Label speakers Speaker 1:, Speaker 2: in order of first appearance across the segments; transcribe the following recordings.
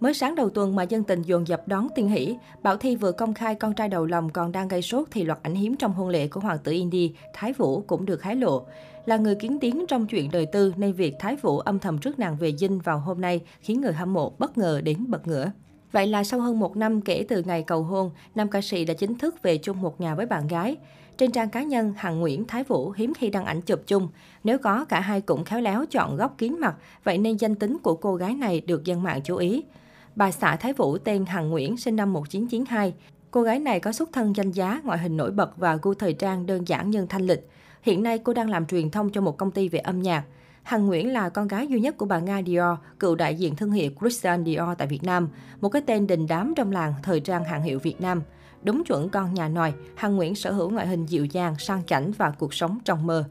Speaker 1: Mới sáng đầu tuần mà dân tình dồn dập đón tiên hỷ, Bảo Thi vừa công khai con trai đầu lòng còn đang gây sốt thì loạt ảnh hiếm trong hôn lễ của hoàng tử Indy, Thái Vũ cũng được hái lộ. Là người kiến tiếng trong chuyện đời tư nên việc Thái Vũ âm thầm trước nàng về dinh vào hôm nay khiến người hâm mộ bất ngờ đến bật ngửa. Vậy là sau hơn một năm kể từ ngày cầu hôn, nam ca sĩ đã chính thức về chung một nhà với bạn gái. Trên trang cá nhân, Hằng Nguyễn Thái Vũ hiếm khi đăng ảnh chụp chung. Nếu có, cả hai cũng khéo léo chọn góc kín mặt, vậy nên danh tính của cô gái này được dân mạng chú ý. Bà xã Thái Vũ tên Hằng Nguyễn, sinh năm 1992. Cô gái này có xuất thân danh giá, ngoại hình nổi bật và gu thời trang đơn giản nhưng thanh lịch. Hiện nay cô đang làm truyền thông cho một công ty về âm nhạc. Hằng Nguyễn là con gái duy nhất của bà Nga Dior, cựu đại diện thương hiệu Christian Dior tại Việt Nam, một cái tên đình đám trong làng thời trang hàng hiệu Việt Nam. Đúng chuẩn con nhà nòi, Hằng Nguyễn sở hữu ngoại hình dịu dàng, sang chảnh và cuộc sống trong mơ.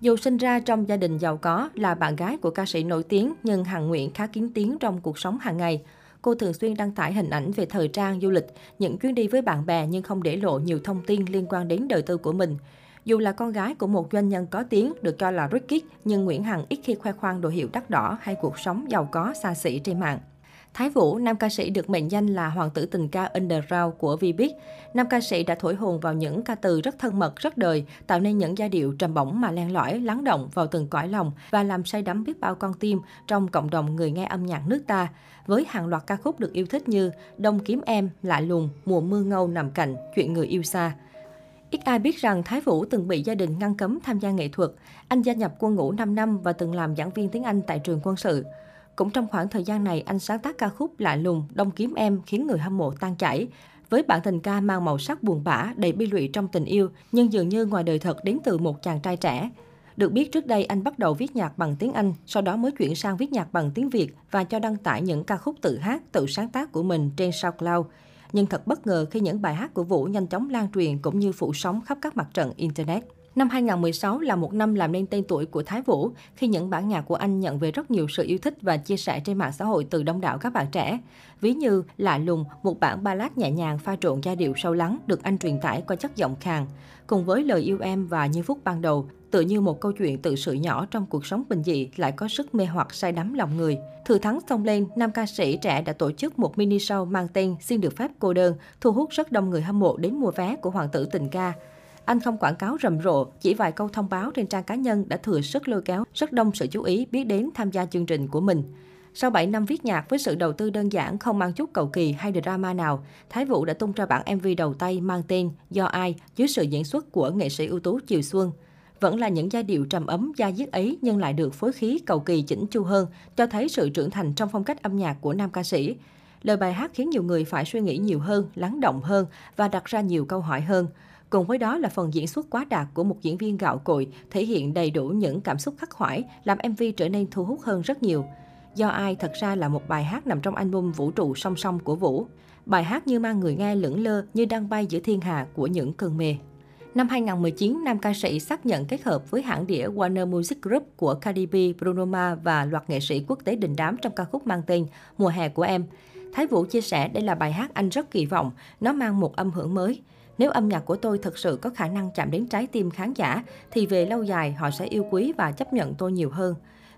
Speaker 1: Dù sinh ra trong gia đình giàu có, là bạn gái của ca sĩ nổi tiếng, nhưng Hằng Nguyễn khá kiến tiếng trong cuộc sống hàng ngày. Cô thường xuyên đăng tải hình ảnh về thời trang, du lịch, những chuyến đi với bạn bè nhưng không để lộ nhiều thông tin liên quan đến đời tư của mình. Dù là con gái của một doanh nhân có tiếng, được cho là rất kid, nhưng Nguyễn Hằng ít khi khoe khoang đồ hiệu đắt đỏ hay cuộc sống giàu có xa xỉ trên mạng. Thái Vũ, nam ca sĩ được mệnh danh là hoàng tử tình ca underground của Vbiz. Nam ca sĩ đã thổi hồn vào những ca từ rất thân mật, rất đời, tạo nên những giai điệu trầm bổng mà len lỏi, lắng động vào từng cõi lòng và làm say đắm biết bao con tim trong cộng đồng người nghe âm nhạc nước ta. Với hàng loạt ca khúc được yêu thích như Đông kiếm em, Lạ lùng, Mùa mưa ngâu nằm cạnh, Chuyện người yêu xa. Ít ai biết rằng Thái Vũ từng bị gia đình ngăn cấm tham gia nghệ thuật. Anh gia nhập quân ngũ 5 năm và từng làm giảng viên tiếng Anh tại trường quân sự. Cũng trong khoảng thời gian này, anh sáng tác ca khúc Lạ lùng, Đông kiếm em khiến người hâm mộ tan chảy. Với bản tình ca mang màu sắc buồn bã, đầy bi lụy trong tình yêu, nhưng dường như ngoài đời thật đến từ một chàng trai trẻ. Được biết trước đây anh bắt đầu viết nhạc bằng tiếng Anh, sau đó mới chuyển sang viết nhạc bằng tiếng Việt và cho đăng tải những ca khúc tự hát, tự sáng tác của mình trên SoundCloud. Nhưng thật bất ngờ khi những bài hát của Vũ nhanh chóng lan truyền cũng như phủ sóng khắp các mặt trận Internet. Năm 2016 là một năm làm nên tên tuổi của Thái Vũ khi những bản nhạc của anh nhận về rất nhiều sự yêu thích và chia sẻ trên mạng xã hội từ đông đảo các bạn trẻ. Ví như Lạ lùng, một bản ballad nhẹ nhàng pha trộn giai điệu sâu lắng được anh truyền tải qua chất giọng khàn. Cùng với lời yêu em và như phút ban đầu, tự như một câu chuyện tự sự nhỏ trong cuộc sống bình dị lại có sức mê hoặc say đắm lòng người. Thừa thắng xông lên, nam ca sĩ trẻ đã tổ chức một mini show mang tên Xin được phép cô đơn, thu hút rất đông người hâm mộ đến mua vé của hoàng tử tình ca. Anh không quảng cáo rầm rộ, chỉ vài câu thông báo trên trang cá nhân đã thừa sức lôi kéo rất đông sự chú ý biết đến tham gia chương trình của mình. Sau 7 năm viết nhạc với sự đầu tư đơn giản không mang chút cầu kỳ hay drama nào, Thái Vũ đã tung ra bản MV đầu tay mang tên Do ai dưới sự diễn xuất của nghệ sĩ ưu tú Chiều Xuân. Vẫn là những giai điệu trầm ấm da diết ấy nhưng lại được phối khí cầu kỳ chỉnh chu hơn, cho thấy sự trưởng thành trong phong cách âm nhạc của nam ca sĩ. Lời bài hát khiến nhiều người phải suy nghĩ nhiều hơn, lắng động hơn và đặt ra nhiều câu hỏi hơn. Cùng với đó là phần diễn xuất quá đạt của một diễn viên gạo cội, thể hiện đầy đủ những cảm xúc khắc khoải, làm MV trở nên thu hút hơn rất nhiều. Do ai thật ra là một bài hát nằm trong album Vũ trụ song song của Vũ. Bài hát như mang người nghe lững lơ như đang bay giữa thiên hà của những cơn mê. Năm 2019, nam ca sĩ xác nhận kết hợp với hãng đĩa Warner Music Group của Cardi B, Bruno Mars và loạt nghệ sĩ quốc tế đình đám trong ca khúc mang tên Mùa hè của em. Thái Vũ chia sẻ đây là bài hát anh rất kỳ vọng, nó mang một âm hưởng mới. Nếu âm nhạc của tôi thực sự có khả năng chạm đến trái tim khán giả, thì về lâu dài họ sẽ yêu quý và chấp nhận tôi nhiều hơn.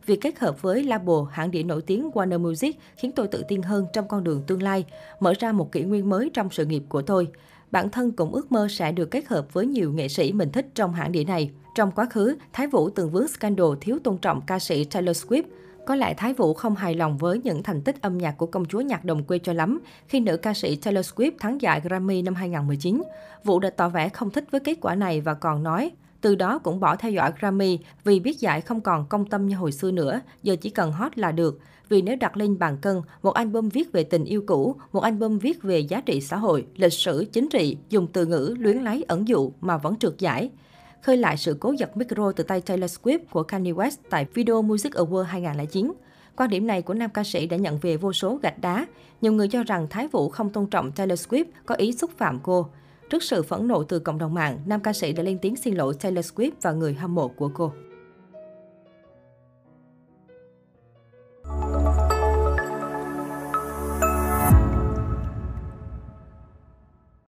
Speaker 1: Việc kết hợp với label hãng đĩa nổi tiếng Warner Music khiến tôi tự tin hơn trong con đường tương lai, mở ra một kỷ nguyên mới trong sự nghiệp của tôi. Bản thân cũng ước mơ sẽ được kết hợp với nhiều nghệ sĩ mình thích trong hãng đĩa này. Trong quá khứ, Thái Vũ từng vướng scandal thiếu tôn trọng ca sĩ Taylor Swift. Có lẽ Thái Vũ không hài lòng với những thành tích âm nhạc của công chúa nhạc đồng quê cho lắm khi nữ ca sĩ Taylor Swift thắng giải Grammy năm 2019. Vũ đã tỏ vẻ không thích với kết quả này và còn nói, từ đó cũng bỏ theo dõi Grammy vì biết giải không còn công tâm như hồi xưa nữa, giờ chỉ cần hot là được. Vì nếu đặt lên bàn cân, một album viết về tình yêu cũ, một album viết về giá trị xã hội, lịch sử, chính trị, dùng từ ngữ luyến lấy ẩn dụ mà vẫn trượt giải khơi lại sự cố giật micro từ tay Taylor Swift của Kanye West tại Video Music Award 2009. Quan điểm này của nam ca sĩ đã nhận về vô số gạch đá. Nhiều người cho rằng Thái Vũ không tôn trọng Taylor Swift, có ý xúc phạm cô. Trước sự phẫn nộ từ cộng đồng mạng, nam ca sĩ đã lên tiếng xin lỗi Taylor Swift và người hâm mộ của cô.